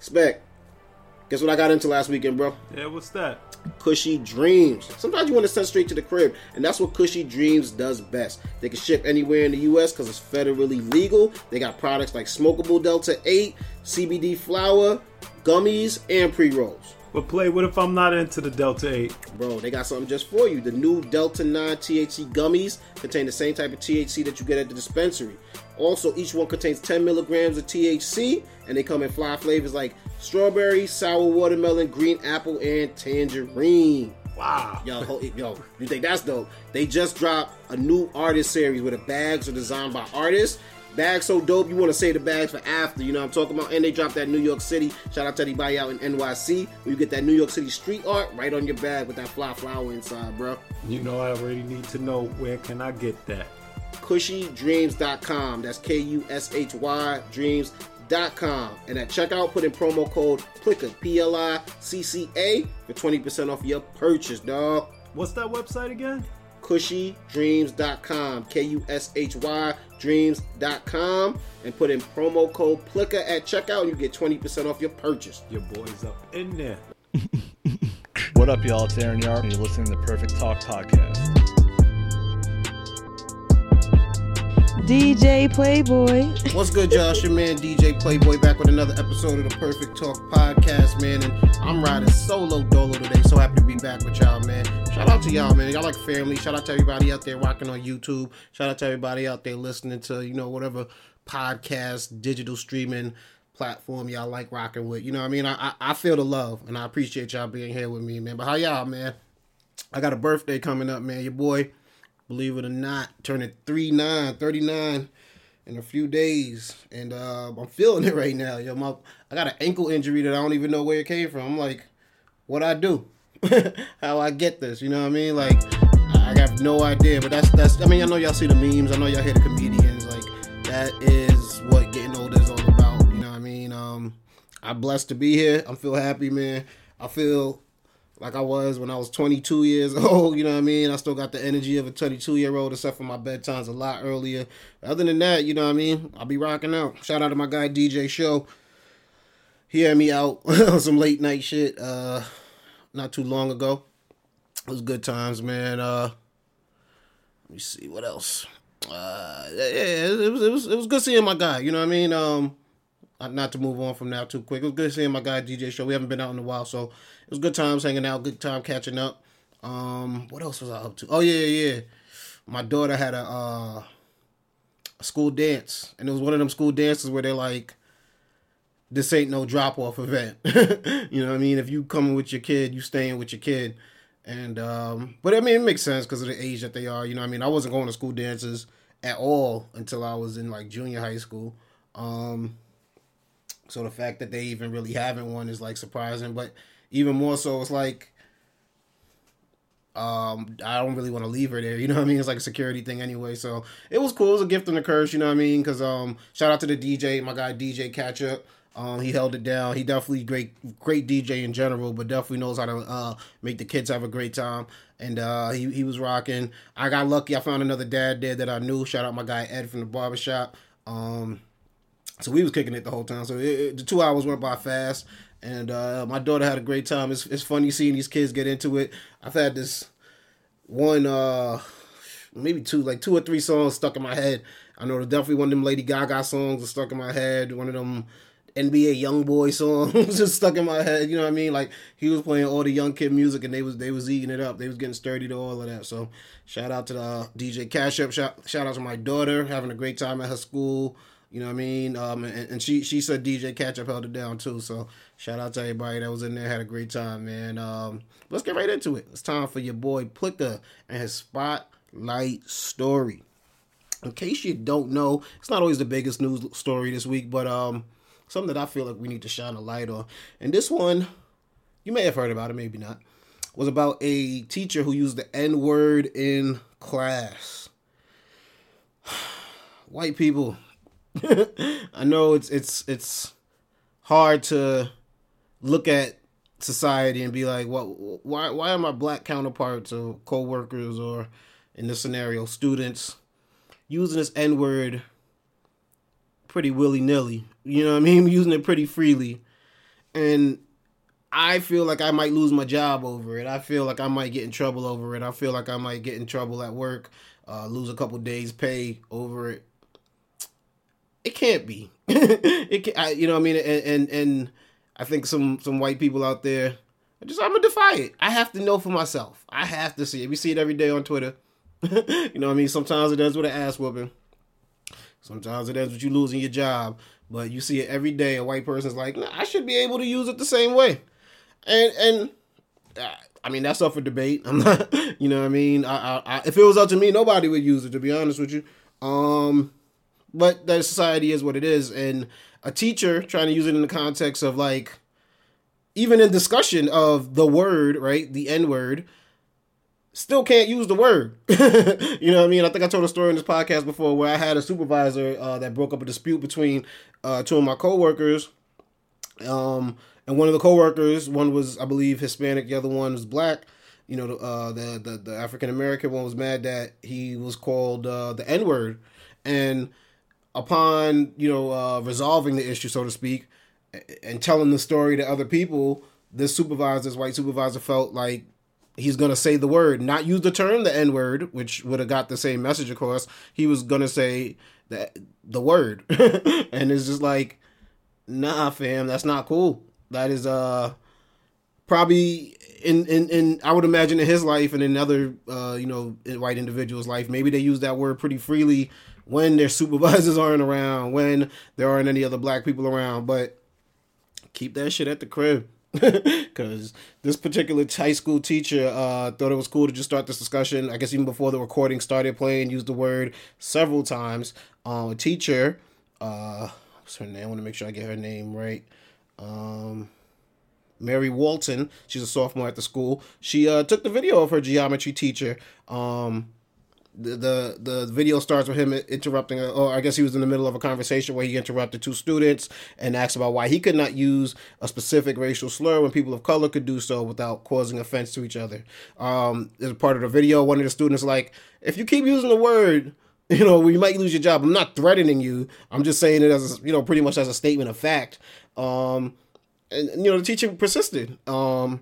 Spec, guess what I got into last weekend, bro? Yeah, what's that? Kushy Dreams. Sometimes you want to send straight to the crib, and that's what Kushy Dreams does best. They can ship anywhere in the U.S. because it's federally legal. They got products like smokable Delta 8, CBD flower, gummies, and pre rolls. But play, what if I'm not into the Delta 8? Bro, they got something just for you. The new Delta 9 THC gummies contain the same type of THC that you get at the dispensary. Also, each one contains 10 milligrams of THC, and they come in fly flavors like strawberry, sour watermelon, green apple, and tangerine. Wow. Yo, yo, you think that's dope? They just dropped a new artist series where the bags are designed by artists. Bags so dope, you want to say the bags for after, you know what I'm talking about? And they dropped that New York City. Shout out to anybody out in NYC. Where you get that New York City street art right on your bag with that fly flower inside, bro. You know, I already need to know where can I get that? kushydreams.com. That's K U S H Y dreams.com. And at checkout, put in promo code PLICCA, P L I C C A, for 20% off your purchase, dog. What's that website again? kushydreams.com. K U S H Y dreams.com. And put in promo code PLICCA at checkout, and you get 20% off your purchase. Your boy's up in there. What up, y'all? It's Aaron Yarp, and you're listening to the Perfect Talk Podcast. DJ Playboy. What's good, y'all? Your man DJ Playboy back with another episode of the Perfect Talk Podcast, man. And I'm riding solo dolo today. So happy to be back with y'all, man. Shout out to y'all, man. Y'all like family. Shout out to everybody out there rocking on YouTube. Shout out to everybody out there listening to, you know, whatever podcast, digital streaming platform y'all like rocking with. You know what I mean? I, I, I feel the love and I appreciate y'all being here with me, man. But how y'all, man? I got a birthday coming up, man. Your boy, believe it or not, turning 39, 39 in a few days. And uh, I'm feeling it right now. Yo, my I got an ankle injury that I don't even know where it came from. I'm like, what I do? How I get this? You know what I mean? Like, I have no idea. But that's that's. I mean, I know y'all see the memes. I know y'all hear the comedians. Like, that is what getting older is all about. You know what I mean? Um, I'm blessed to be here. I feel happy, man. I feel like I was when I was 22 years old. You know what I mean? I still got the energy of a 22 year old, except for my bedtime's a lot earlier. Other than that, you know what I mean? I'll be rocking out. Shout out to my guy DJ Show. He had me out on some late night shit uh, not too long ago. It was good times, man. Uh, let me see what else. Uh, yeah, it was it was it was good seeing my guy. You know what I mean? Um, not- to move on from now too quick. It was good seeing my guy DJ Show. We haven't been out in a while, so it was good times hanging out, good time catching up. Um, what else was I up to? Oh yeah, yeah. yeah. My daughter had a uh, a school dance, and it was one of them school dances where they're like, "This ain't no drop off event." you know what I mean? If you coming with your kid, you staying with your kid. And um, but I mean, it makes sense because of the age that they are. You know, what I mean, I wasn't going to school dances at all until I was in like junior high school. Um, so the fact that they even really haven't won is like surprising, but even more so, it's like um, I don't really want to leave her there. You know what I mean? It's like a security thing anyway. So it was cool. It was a gift and a curse. You know what I mean? Because um, shout out to the DJ, my guy DJ Catchup. Um, he held it down. He definitely great, great DJ in general, but definitely knows how to uh, make the kids have a great time. And uh, he he was rocking. I got lucky. I found another dad there that I knew. Shout out my guy Ed from the barbershop. Um, so we was kicking it the whole time. So it, it- the two hours went by fast, and uh, my daughter had a great time. It's it's funny seeing these kids get into it. I've had this one, uh, maybe two, like two or three songs stuck in my head. I know definitely one of them Lady Gaga songs was stuck in my head. One of them NBA Young Boy songs just stuck in my head. You know what I mean? Like he was playing all the young kid music, and they was they was eating it up. They was getting sturdy to all of that. So shout out to the uh, DJ Cash Up. Shout, shout out to my daughter having a great time at her school. You know what I mean? Um, and, and she she said DJ Catch Up held it down too. So shout out to everybody that was in there, had a great time, man. Um, let's get right into it. It's time for your boy Plicker and his spotlight story. In case you don't know, it's not always the biggest news story this week, but um, something that I feel like we need to shine a light on. And this one, you may have heard about it, maybe not. Was about a teacher who used the N word in class. White people. I know it's it's it's hard to look at society and be like, what? Why? Why are my black counterparts or co-workers or in this scenario students using this N word pretty willy nilly? You know what I mean? Using it pretty freely, and I feel like I might lose my job over it. I feel like I might get in trouble over it. I feel like I might get in trouble at work, uh, lose a couple days' pay over it. It can't be. it can, I, you know what I mean? And, and and I think some some white people out there I just I'm gonna defy it. I have to know for myself. I have to see it. We see it every day on Twitter. you know what I mean? Sometimes it ends with an ass whooping. Sometimes it ends with you losing your job. But you see it every day. A white person's like, nah, I should be able to use it the same way. And and uh, I mean that's up for debate. I'm not, you know what I mean. I, I, I, if it was up to me, nobody would use it. To be honest with you, um, but that society is what it is, and a teacher trying to use it in the context of like, even in discussion of the word, right, the N word, still can't use the word. you know what I mean? I think I told a story in this podcast before where I had a supervisor uh, that broke up a dispute between uh, two of my coworkers. Um, and one of the coworkers, one was I believe Hispanic, the other one was black. You know, uh, the the, the African American one was mad that he was called uh, the N word, and upon you know uh, resolving the issue, so to speak, and telling the story to other people, this supervisor, this white supervisor, felt like he's gonna say the word, not use the term the N word, which would have got the same message across. He was gonna say the the word, and it's just like, nah, fam, that's not cool. That is uh probably in in in I would imagine in his life and in other uh you know white individuals' life, maybe they use that word pretty freely when their supervisors aren't around, when there aren't any other black people around, but keep that shit at the crib. Because this particular high school teacher uh, thought it was cool to just start this discussion. I guess even before the recording started playing, used the word several times. Um, a teacher, uh, what's her name? I want to make sure I get her name right. Um, Mary Walton, she's a sophomore at the school. She uh, took the video of her geometry teacher. Um, the, the video starts with him interrupting, or I guess he was in the middle of a conversation where he interrupted two students and asked about why he could not use a specific racial slur when people of color could do so without causing offense to each other. Um, as part of the video, one of the students like, if you keep using the word, you know, you might lose your job. I'm not threatening you. I'm just saying it as a, you know, pretty much as a statement of fact. Um, and, and you know, the teacher persisted. Um,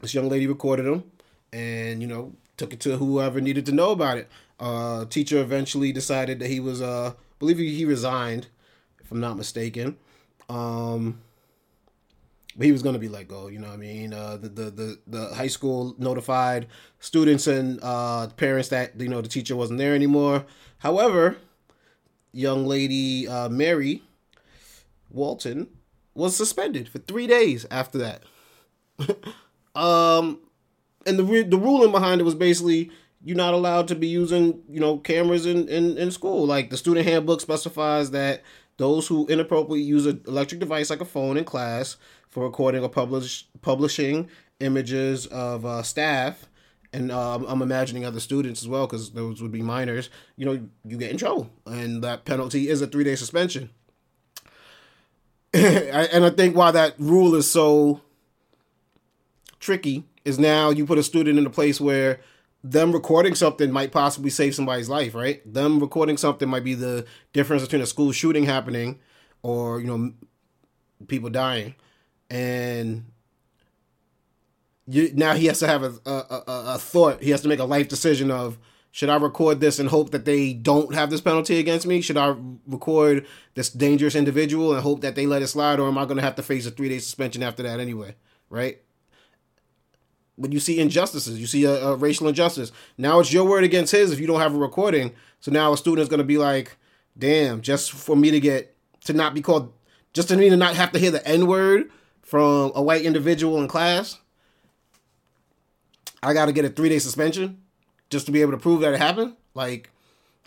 this young lady recorded him, and you know, took it to whoever needed to know about it. Uh, teacher eventually decided that he was, uh, believe he, he resigned, if I'm not mistaken. Um, but he was going to be let go. You know what I mean? Uh, the, the, the, the high school notified students and uh, parents that, you know, the teacher wasn't there anymore. However, young lady uh, Mary Walton was suspended for three days after that. um, and the the ruling behind it was basically you're not allowed to be using you know cameras in, in, in school. Like the student handbook specifies that those who inappropriately use an electric device like a phone in class for recording or publish publishing images of uh, staff and uh, I'm imagining other students as well because those would be minors. You know, you get in trouble, and that penalty is a three day suspension. and I think why that rule is so tricky is now you put a student in a place where them recording something might possibly save somebody's life, right? Them recording something might be the difference between a school shooting happening or, you know, people dying. And you now he has to have a, a, a, thought. He has to make a life decision of should I record this and hope that they don't have this penalty against me? Should I record this dangerous individual and hope that they let it slide, or am I going to have to face a three day suspension after that anyway? Right? But you see injustices. You see a, a, racial injustice. Now it's your word against his if you don't have a recording. So now a student is going to be like, damn, just for me to get, to not be called, just to me to not have to hear the N word from a white individual in class, I got to get a three day suspension just to be able to prove that it happened. Like,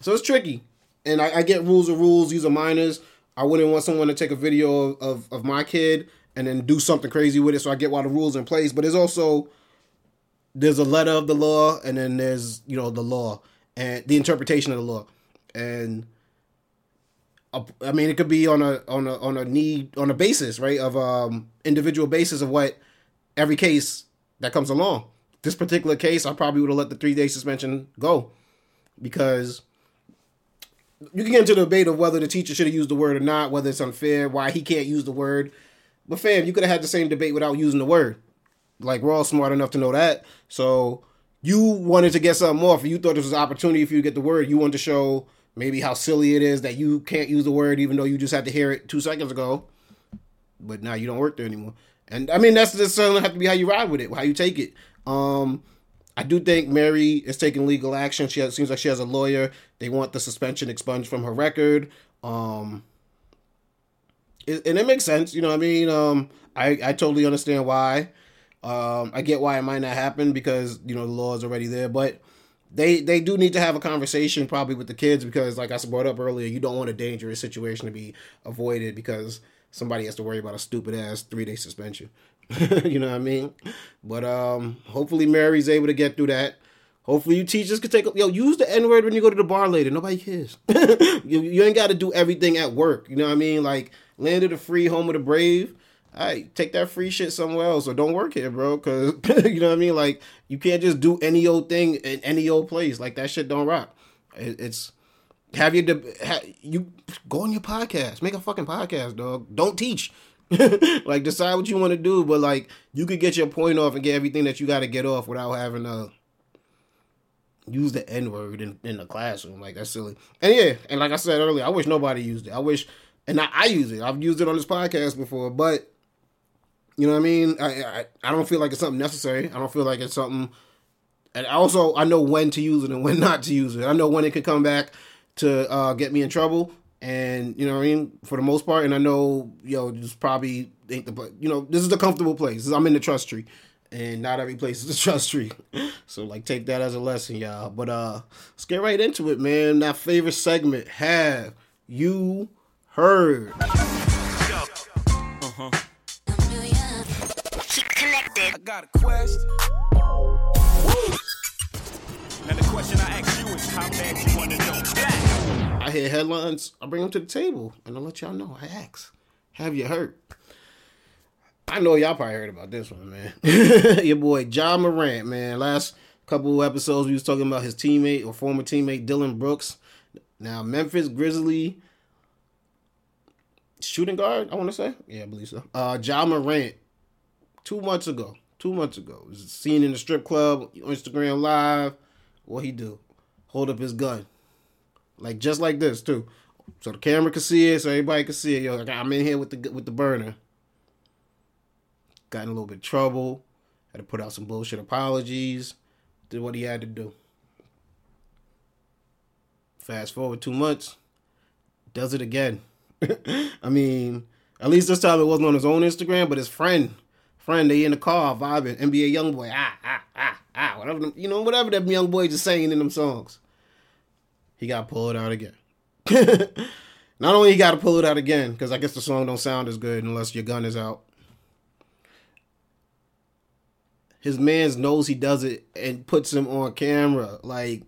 so it's tricky. And I, I get rules are rules. These are minors. I wouldn't want someone to take a video of, of, of my kid and then do something crazy with it. So I get why the rules in place. But it's also there's a letter of the law and then there's you know the law and the interpretation of the law. And I mean it could be on a on a on a need on a basis right of um individual basis of what every case that comes along. This particular case I probably would have let the three day suspension go because you can get into the debate of whether the teacher should have used the word or not whether it's unfair why he can't use the word. But fam, you could have had the same debate without using the word. Like we're all smart enough to know that. So you wanted to get something off. You thought this was an opportunity for you get the word. You wanted to show maybe how silly it is that you can't use the word even though you just had to hear it two seconds ago. But now you don't work there anymore. And I mean that's just doesn't have to be how you ride with it, how you take it. Um I do think Mary is taking legal action. She has, seems like she has a lawyer. They want the suspension expunged from her record. Um, and it makes sense. You know I mean? Um, I, I totally understand why. Um, I get why it might not happen because, you know, the law is already there. But they they do need to have a conversation probably with the kids because, like I brought up earlier, you don't want a dangerous situation to be avoided because somebody has to worry about a stupid ass three day suspension. you know what I mean? But um, hopefully Mary's able to get through that. Hopefully you teachers can take yo use the N word when you go to the bar later. Nobody cares. you, you ain't got to do everything at work. You know what I mean? Like land of the free, home of the brave. Right, take that free shit somewhere else or don't work here, bro. Cause you know what I mean. Like you can't just do any old thing in any old place. Like that shit don't rock. It, it's have your you go on your podcast, make a fucking podcast, dog. Don't teach. like decide what you want to do, but like you could get your point off and get everything that you got to get off without having to use the N word in, in the classroom. Like that's silly. And yeah, and like I said earlier, I wish nobody used it. I wish, and I, I use it. I've used it on this podcast before, but you know what I mean. I, I I don't feel like it's something necessary. I don't feel like it's something. And also, I know when to use it and when not to use it. I know when it could come back to uh, get me in trouble, and you know what I mean for the most part. And I know yo, this probably ain't the you know this is a comfortable place. I'm in the trust tree, and not every place is a trust tree. So like take that as a lesson, y'all. But uh, let's get right into it, man. That favorite segment. Have you heard? I got a question. Now the question I ask you is how bad you want to know that. I hear headlines. I bring them to the table, and I let y'all know. I ask, have you heard? I know y'all probably heard about this one, man. Your boy Ja Morant, man. Last couple episodes, we was talking about his teammate or former teammate Dillon Brooks. Now Memphis Grizzly shooting guard, I want to say, yeah, I believe so. Uh, Ja Morant, two months ago, two months ago, seen in the strip club, Instagram Live. What he do? Hold up his gun, like just like this too, so the camera can see it, so everybody can see it. Yo, I'm in here with the with the burner. Got in a little bit of trouble. Had to put out some bullshit apologies. Did what he had to do. Fast forward two months, does it again. I mean, at least this time it wasn't on his own Instagram, but his friend, friend, they in the car vibing, NBA young boy, ah ah ah ah, whatever, them, you know, whatever that young boy just saying in them songs. He got pulled out again. Not only he got to pull it out again, because I guess the song don't sound as good unless your gun is out. His man's knows he does it and puts him on camera. Like,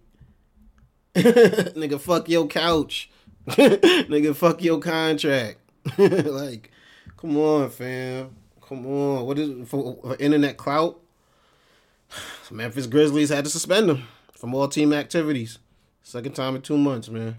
nigga, fuck your couch. nigga, fuck your contract. like, come on, fam. Come on. What is for, for internet clout? Memphis Grizzlies had to suspend him from all team activities. Second time in two months, man.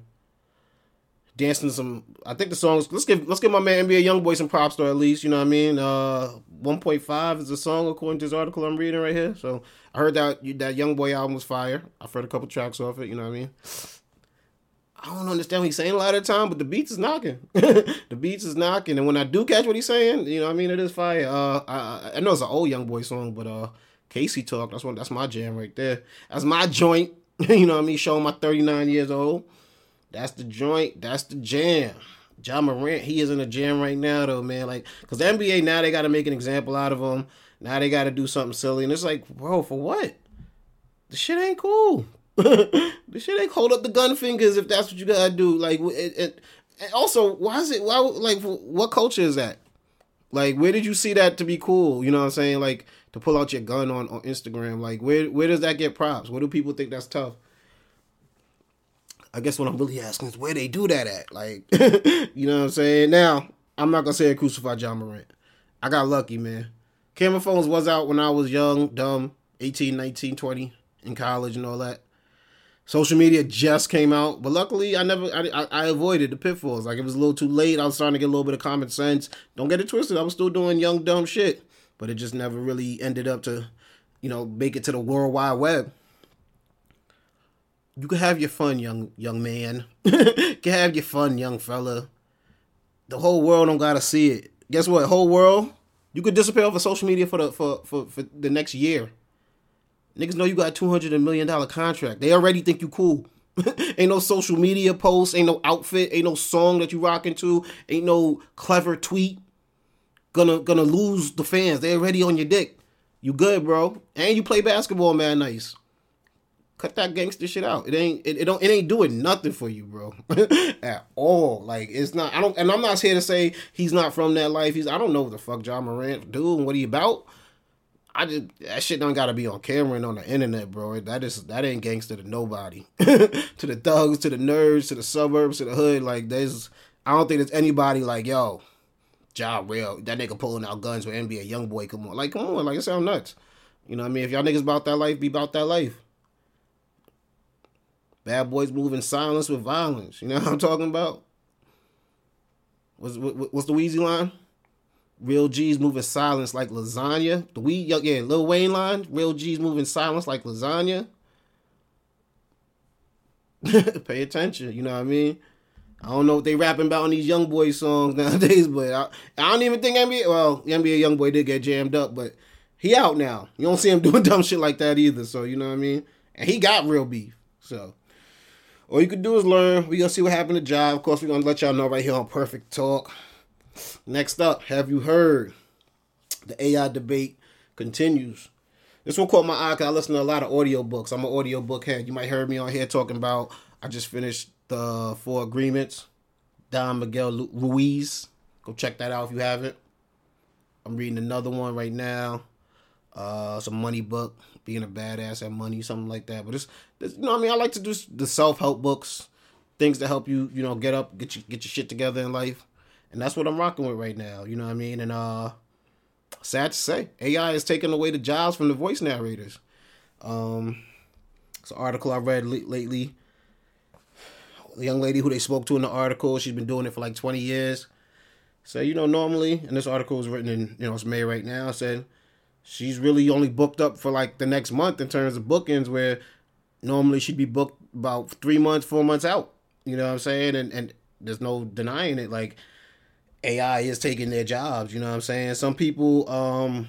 Dancing some, I think the songs. Let's give let's give my man NBA YoungBoy some props though. At least you know what I mean. Uh, one point five is the song according to this article I'm reading right here. So I heard that that YoungBoy album was fire. I've heard a couple tracks off it. You know what I mean. I don't understand what he's saying a lot of the time, but the beats is knocking. the beats is knocking, and when I do catch what he's saying, you know, I mean, it is fire. Uh, I, I know it's an old young boy song, but uh, Kacey Talk. That's one. That's my jam right there. That's my joint. you know what I mean? Showing my 39 years old. That's the joint. That's the jam. Ja Morant, he is in a jam right now, though, man. Like, cause the NBA now they got to make an example out of him. Now they got to do something silly, and it's like, bro, for what? The shit ain't cool. the shit ain't hold up the gun fingers if that's what you gotta do. Like, it, it, and also, why is it? Why like what culture is that? Like, where did you see that to be cool? You know what I'm saying? Like to pull out your gun on on Instagram. Like, where where does that get props? Where do people think that's tough? I guess what I'm really asking is where they do that at. Like, you know what I'm saying? Now, I'm not gonna say crucify Ja Morant. I got lucky, man. Camera phones was out when I was young, dumb, 18, 19, 20, in college and all that. Social media just came out, but luckily I never I, I, avoided the pitfalls. Like it was a little too late. I was starting to get a little bit of common sense. Don't get it twisted. I was still doing young dumb shit, but it just never really ended up to, you know, make it to the world wide web. You can have your fun, young young man. you can have your fun, young fella. The whole world don't gotta see it. Guess what? Whole world, you could disappear off of social media for the for for, for the next year. Niggas know you got two hundred million dollar contract. They already think you cool. ain't no social media post, ain't no outfit, ain't no song that you rocking to, ain't no clever tweet. Gonna gonna lose the fans. They already on your dick. You good, bro. And you play basketball, man, nice. Cut that gangster shit out. It ain't it, it don't it ain't doing nothing for you, bro. At all. Like it's not I don't and I'm not here to say he's not from that life. He's I don't know what the fuck Ja Morant do and what he about. I just that shit don't gotta be on camera and on the internet, bro. That is that ain't gangster to nobody. to the thugs, to the nerds, to the suburbs, to the hood. Like there's I don't think there's anybody like, yo, Ja real, that nigga pulling out guns with NBA young boy, come on. Like, come on, like it sound nuts. You know what I mean? If y'all niggas about that life, be about that life. Bad boys move in silence with violence. You know what I'm talking about? What's, what, what's the Weezy line? Real G's moving silence like lasagna. The we yeah, Lil Wayne line. Real G's moving silence like lasagna. Pay attention, you know what I mean? I don't know what they rapping about in these young boy songs nowadays, but I, I don't even think NBA. Well, NBA young boy did get jammed up, but he out now. You don't see him doing dumb shit like that either. So you know what I mean? And he got real beef. So all you can do is learn. We gonna see what happened to Ja. Of course, we gonna let y'all know right here on Perfect Talk. Next up, have you heard? The AI debate continues. This one caught my eye because I listen to a lot of audiobooks. I'm an audiobook head. You might heard me on here talking about. I just finished the Four Agreements. Don Miguel Ruiz. Go check that out if you haven't. I'm reading another one right now. Uh, a money book, being a badass at money, something like that. But it's, it's you know, I mean, I like to do the self help books, things to help you, you know, get up, get you get your shit together in life and that's what I'm rocking with right now. You know what I mean? And uh, sad to say, AI is taking away the jobs from the voice narrators. Um, it's an article I read lately. The young lady who they spoke to in the article, she's been doing it for like 20 years. So you know, normally, and this article was written in you know it's May right now. Said she's really only booked up for like the next month in terms of bookings, where normally she'd be booked about three months, four months out. You know what I'm saying? And and there's no denying it. Like AI is taking their jobs. You know what I'm saying? Some people um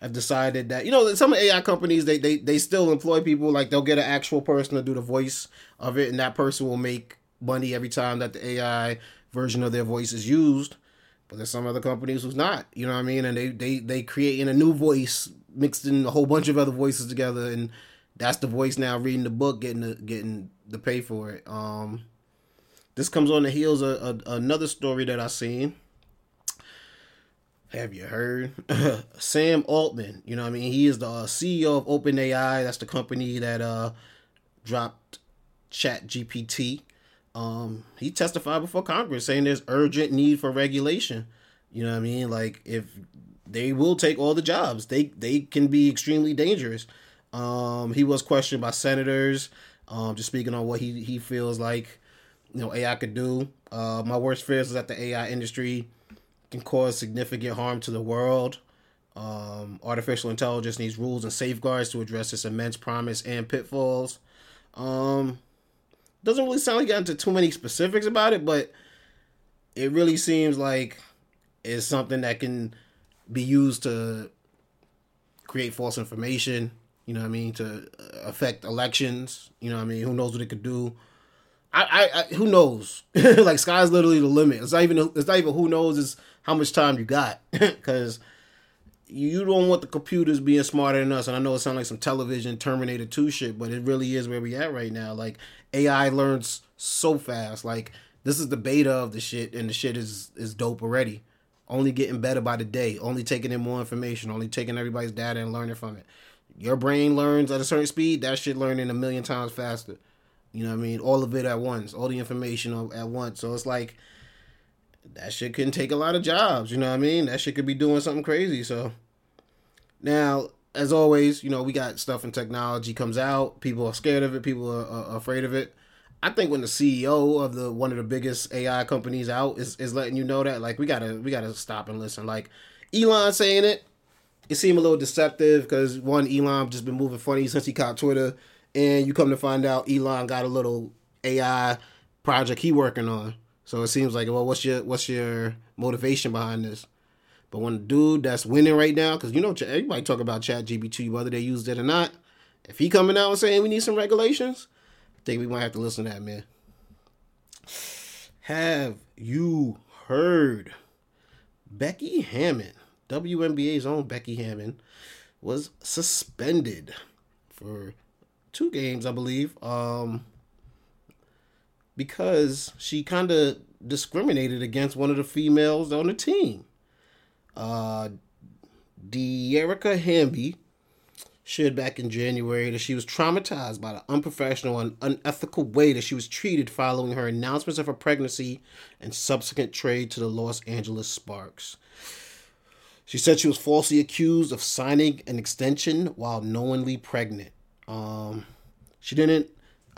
have decided that you know some AI companies they they they still employ people like they'll get an actual person to do the voice of it, and that person will make money every time that the AI version of their voice is used. But there's some other companies who's not. You know what I mean? And they they they creating a new voice mixed in a whole bunch of other voices together, and that's the voice now reading the book, getting the getting the pay for it. Um, this comes on the heels of, another story that I seen. Have you heard? Sam Altman, you know I mean? He is the uh, CEO of OpenAI. That's the company that uh, dropped Chat GPT. Um, he testified before Congress saying there's urgent need for regulation. You know what I mean? Like if they will take all the jobs, they they can be extremely dangerous. Um, he was questioned by senators, um, just speaking on what he he feels like you know AI could do. Uh, my worst fears is that the AI industry can cause significant harm to the world. Um, artificial intelligence needs rules and safeguards to address its immense promise and pitfalls. Um, doesn't really sound like got into too many specifics about it, but it really seems like it's something that can be used to create false information. You know what I mean? To affect elections. You know what I mean? Who knows what it could do? I, I, who knows? like sky's literally the limit. It's not even it's not even who knows is how much time you got because you don't want the computers being smarter than us. And I know it sounds like some television Terminator 2 shit, but it really is where we at right now. Like AI learns so fast. Like this is the beta of the shit, and the shit is is dope already. Only getting better by the day. Only taking in more information. Only taking everybody's data and learning from it. Your brain learns at a certain speed. That shit learning a million times faster. You know what I mean? All of it at once, all the information at once. So it's like that shit can take a lot of jobs. You know what I mean? That shit could be doing something crazy. So now as always, you know, we got stuff and technology comes out. People are scared of it. People are, are afraid of it. I think when the CEO of the one of the biggest AI companies out is, is letting you know that, like, we gotta we gotta stop and listen. Like, Elon saying it, it seemed a little deceptive because one, Elon just been moving funny since he caught Twitter, and you come to find out Elon got a little AI project he working on. So it seems like, well, what's your what's your motivation behind this? But when the dude that's winning right now, because you know everybody talk about Chat GPT, whether they used it or not, if he coming out and saying we need some regulations, I think we might have to listen to that man. Have you heard Becky Hammon, WNBA's own Becky Hammon, was suspended for two games, I believe, um, because she kind of discriminated against one of the females on the team. Uh, Dearica Hamby shared back in January that she was traumatized by the unprofessional and unethical way that she was treated following her announcements of her pregnancy and subsequent trade to the Los Angeles Sparks. She said she was falsely accused of signing an extension while knowingly pregnant. Um, she didn't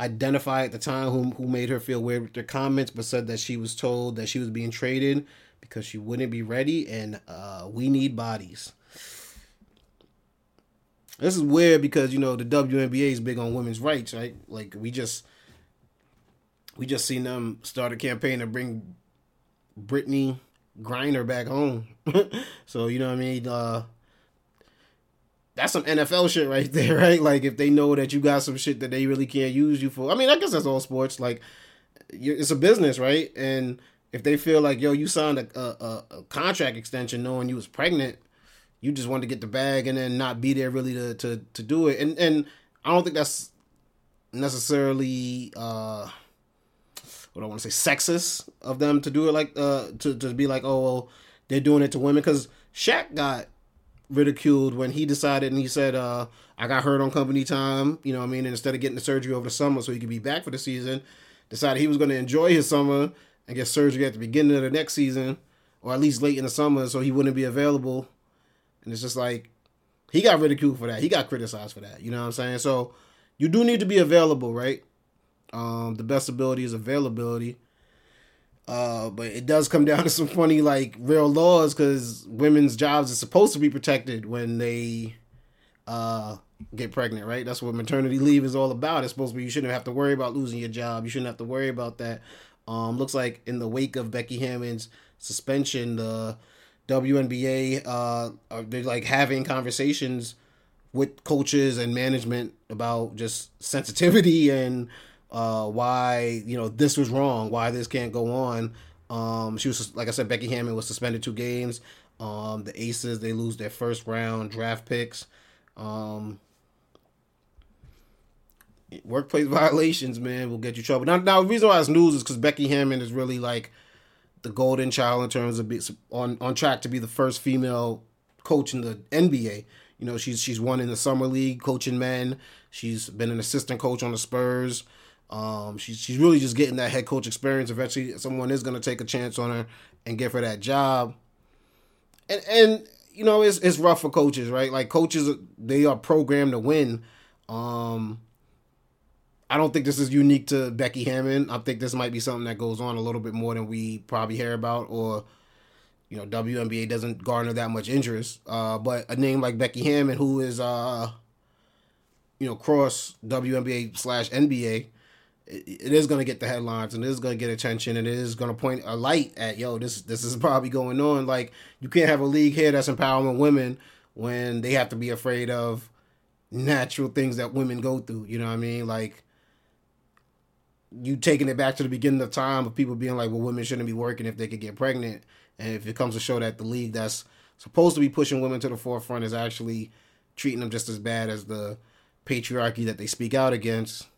identify at the time who, who made her feel weird with their comments, but said that she was told that she was being traded because she wouldn't be ready and uh, we need bodies. This is weird because you know the WNBA is big on women's rights, right? Like we just we just seen them start a campaign to bring Brittney Griner back home. so you know what I mean? Uh that's some NFL shit right there, right? Like if they know that you got some shit that they really can't use you for. I mean, I guess that's all sports. Like it's a business, right? And if they feel like yo, you signed a, a, a contract extension knowing you was pregnant, you just wanted to get the bag and then not be there really to to, to do it. And and I don't think that's necessarily uh what I want to say sexist of them to do it like uh to to be like oh well they're doing it to women because Shaq got ridiculed when he decided and he said uh I got hurt on company time you know what I mean and instead of getting the surgery over the summer so he could be back for the season decided he was going to enjoy his summer and get surgery at the beginning of the next season or at least late in the summer so he wouldn't be available and it's just like he got ridiculed for that. He got criticized for that. You know what I'm saying? So you do need to be available, right? Um, the best ability is availability. Uh, but it does come down to some funny like real laws because women's jobs are supposed to be protected when they uh get pregnant, right? That's what maternity leave is all about. It's supposed to be you shouldn't have to worry about losing your job. You shouldn't have to worry about that. Um, looks like in the wake of Becky Hammon's suspension, the WNBA uh, are they're like having conversations with coaches and management about just sensitivity and uh, why you know this was wrong, why this can't go on. Um, she was like I said, Becky Hammon was suspended two games. Um, the Aces they lose their first round draft picks. Um, workplace violations, man, will get you trouble. Now, now the reason why it's news is because Becky Hammon is really like the golden child in terms of be, on on track to be the first female coach in the NBA. You know, she's she's won in the summer league coaching men. She's been an assistant coach on the Spurs. Um, she's she's really just getting that head coach experience. Eventually, someone is going to take a chance on her and give her that job. And and you know, it's it's rough for coaches, right? Like coaches, they are programmed to win. Um, I don't think this is unique to Becky Hammon. I think this might be something that goes on a little bit more than we probably hear about, or you know, WNBA doesn't garner that much interest. Uh, but a name like Becky Hammon, who is uh, you know, cross WNBA slash NBA, it, it is going to get the headlines and it is going to get attention and it is going to point a light at yo, this this is probably going on. Like you can't have a league here that's empowering women when they have to be afraid of natural things that women go through. You know what I mean? Like you taking it back to the beginning of time of people being like, well, women shouldn't be working if they could get pregnant. And if it comes to show that the league that's supposed to be pushing women to the forefront is actually treating them just as bad as the patriarchy that they speak out against,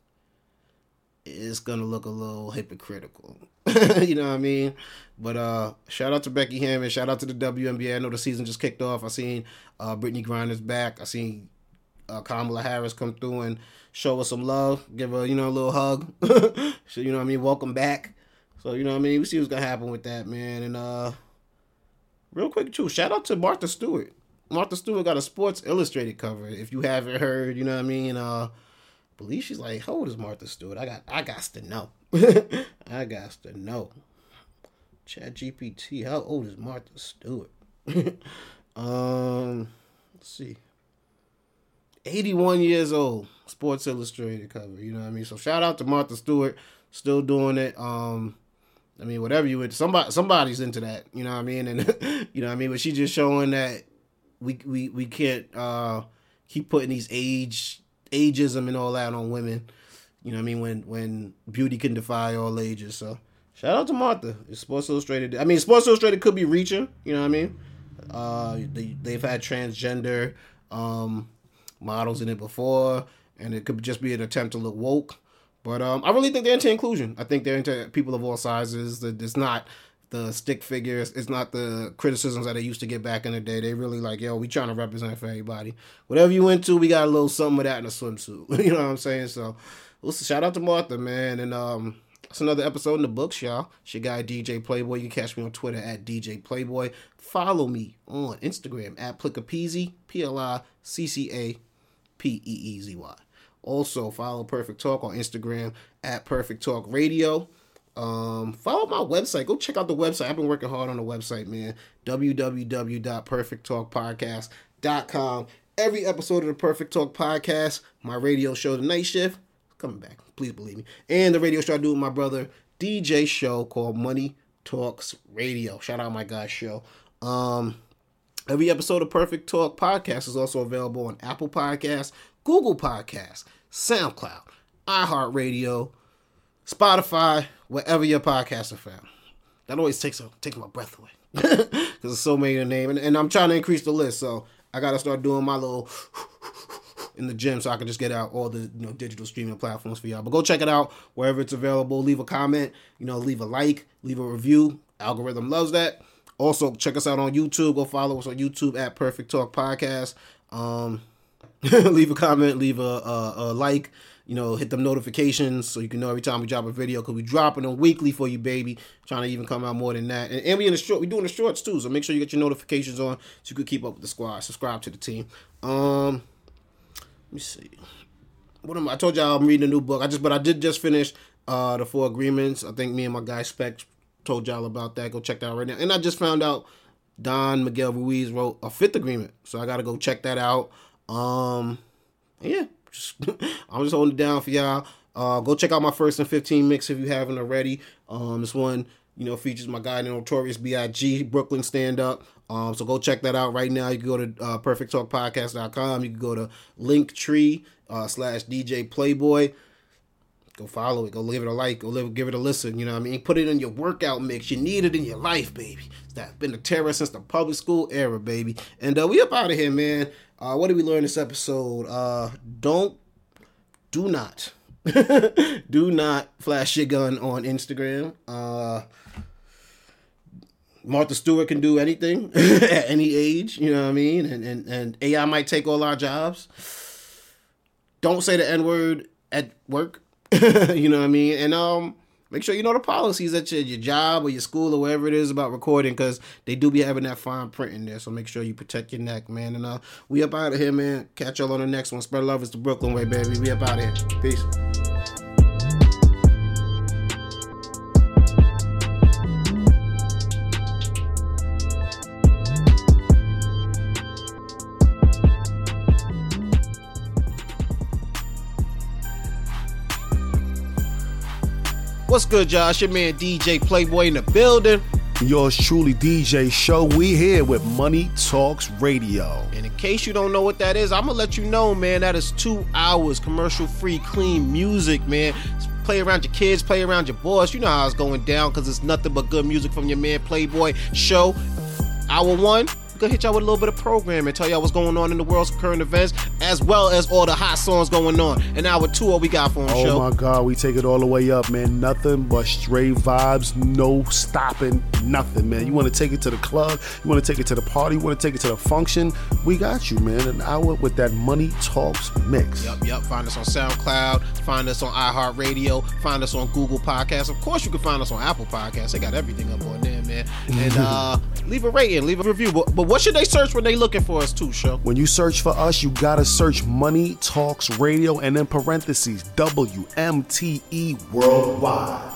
it's gonna look a little hypocritical. you know what I mean? But uh shout out to Becky Hammon, shout out to the WNBA. I know the season just kicked off. I seen uh Brittney Griner's back. I seen uh, Kamala Harris come through and show us some love, give her, you know, a little hug. so, you know what I mean? Welcome back. So, you know what I mean? We see what's to happen with that, man. And, uh, real quick, too, shout out to Martha Stewart. Martha Stewart got a Sports Illustrated cover. If you haven't heard, you know what I mean. Uh, believe she's like, how old is Martha Stewart? I got, I got to know. I got to know. Chat GPT, how old is Martha Stewart? um, let's see. 81 years old. Sports Illustrated cover. You know what I mean? So shout out to Martha Stewart, still doing it. Um, I mean, whatever you into, somebody somebody's into that. You know what I mean? And you know what I mean. But she's just showing that we we we can't uh keep putting these age ageism and all that on women. You know what I mean? When when beauty can defy all ages. So shout out to Martha. It's Sports Illustrated. I mean, Sports Illustrated could be reaching. You know what I mean? Uh, they they've had transgender um models in it before, and it could just be an attempt to look woke. But um, I really think they're into inclusion. I think they're into people of all sizes. That it's not the stick figures. It's not the criticisms that they used to get back in the day. They really like, yo, we trying to represent for everybody. Whatever you into, we got a little something of that in a swimsuit. you know what I'm saying? So, listen, shout out to Martha, man, and um. It's another episode in the books, y'all. It's your guy DJ Playboy. You can catch me on Twitter at DJ Playboy. Follow me on Instagram at Pliccapeezy, P L I C C A P E E Z Y. Also, follow Perfect Talk on Instagram at Perfect Talk Radio. Um, follow my website. Go check out the website. I've been working hard on the website, man. www.perfecttalkpodcast.com. Every episode of the Perfect Talk Podcast, my radio show, The Night Shift, coming back. Please believe me. And the radio show I do with my brother, DJ show called Money Talks Radio. Shout out my guy show. Um, Every episode of Perfect Talk podcast is also available on Apple Podcasts, Google Podcasts, SoundCloud, iHeartRadio, Spotify, wherever your podcasts are found. That always takes a, takes my breath away because there's so many to name, and, and I'm trying to increase the list. So I got to start doing my little in the gym so I can just get out all the you know digital streaming platforms for y'all. But go check it out wherever it's available. Leave a comment, you know, leave a like, leave a review. Algorithm loves that. Also, check us out on YouTube. Go follow us on YouTube at Perfect Talk Podcast. Um, leave a comment, leave a, a, a, like, you know, hit them notifications so you can know every time we drop a video because we dropping them weekly for you, baby. Trying to even come out more than that. And, and we in the short, we doing the shorts too. So make sure you get your notifications on so you can keep up with the squad. Subscribe to the team. Um, let me see. What am I? I told y'all I'm reading a new book. I just, but I did just finish uh the Four Agreements. I think me and my guy Spec told y'all about that. Go check that out right now. And I just found out Don Miguel Ruiz wrote a fifth agreement, so I got to go check that out. Um, yeah, just, I'm just holding it down for y'all. Uh, go check out my first and 15 mix if you haven't already. Um, this one, you know, features my guy, Notorious B.I.G. Brooklyn stand up. Um, so go check that out right now. You can go to uh, perfecttalkpodcast.com. You can go to Linktree uh, slash DJ Playboy go follow it, go give it a like, go live, give it a listen. You know what I mean? Put it in your workout mix. You need it in your life, baby. That's been a terror since the public school era, baby. And uh, we up out of here, man. Uh, what did we learn this episode? Uh, don't, do not, do not flash your gun on Instagram. Uh, Martha Stewart can do anything at any age, you know what I mean? And, and, and AI might take all our jobs. Don't say the N word at work. you know what I mean? And um, make sure you know the policies at your, your job or your school or wherever it is about recording because they do be having that fine print in there. So make sure you protect your neck, man. And uh, we up out of here, man. Catch y'all on the next one. Spread love is the Brooklyn way, baby. We up out of here. Peace. What's good, y'all? It's your man DJ Playboy in the building. Yours truly, DJ Show. We here with Money Talks Radio. And in case you don't know what that is, I'm gonna let you know, man. That is two hours commercial-free, clean music, man. Play around your kids, play around your boss. You know how it's going down because it's nothing but good music from your man Playboy Show. Hour one, gonna hit y'all with a little bit of programming, tell y'all what's going on in the world's current events, as well as all the hot songs going on. And hour two, what we got for them, Oh show. my God, we take it all the way up, man. Nothing but straight vibes, no stopping, nothing, man. You want to take it to the club, you want to take it to the party, you want to take it to the function. We got you, man. An hour with that Money Talks mix. Yep, yep. Find us on SoundCloud. Find us on iHeartRadio. Find us on Google Podcasts. Of course, you can find us on Apple Podcasts. They got everything up on there, man. And uh, leave a rating, leave a review. But, but what should they search when they looking for us too, show? When you search for us, you gotta search Money Talks Radio and in parentheses WMTE Worldwide.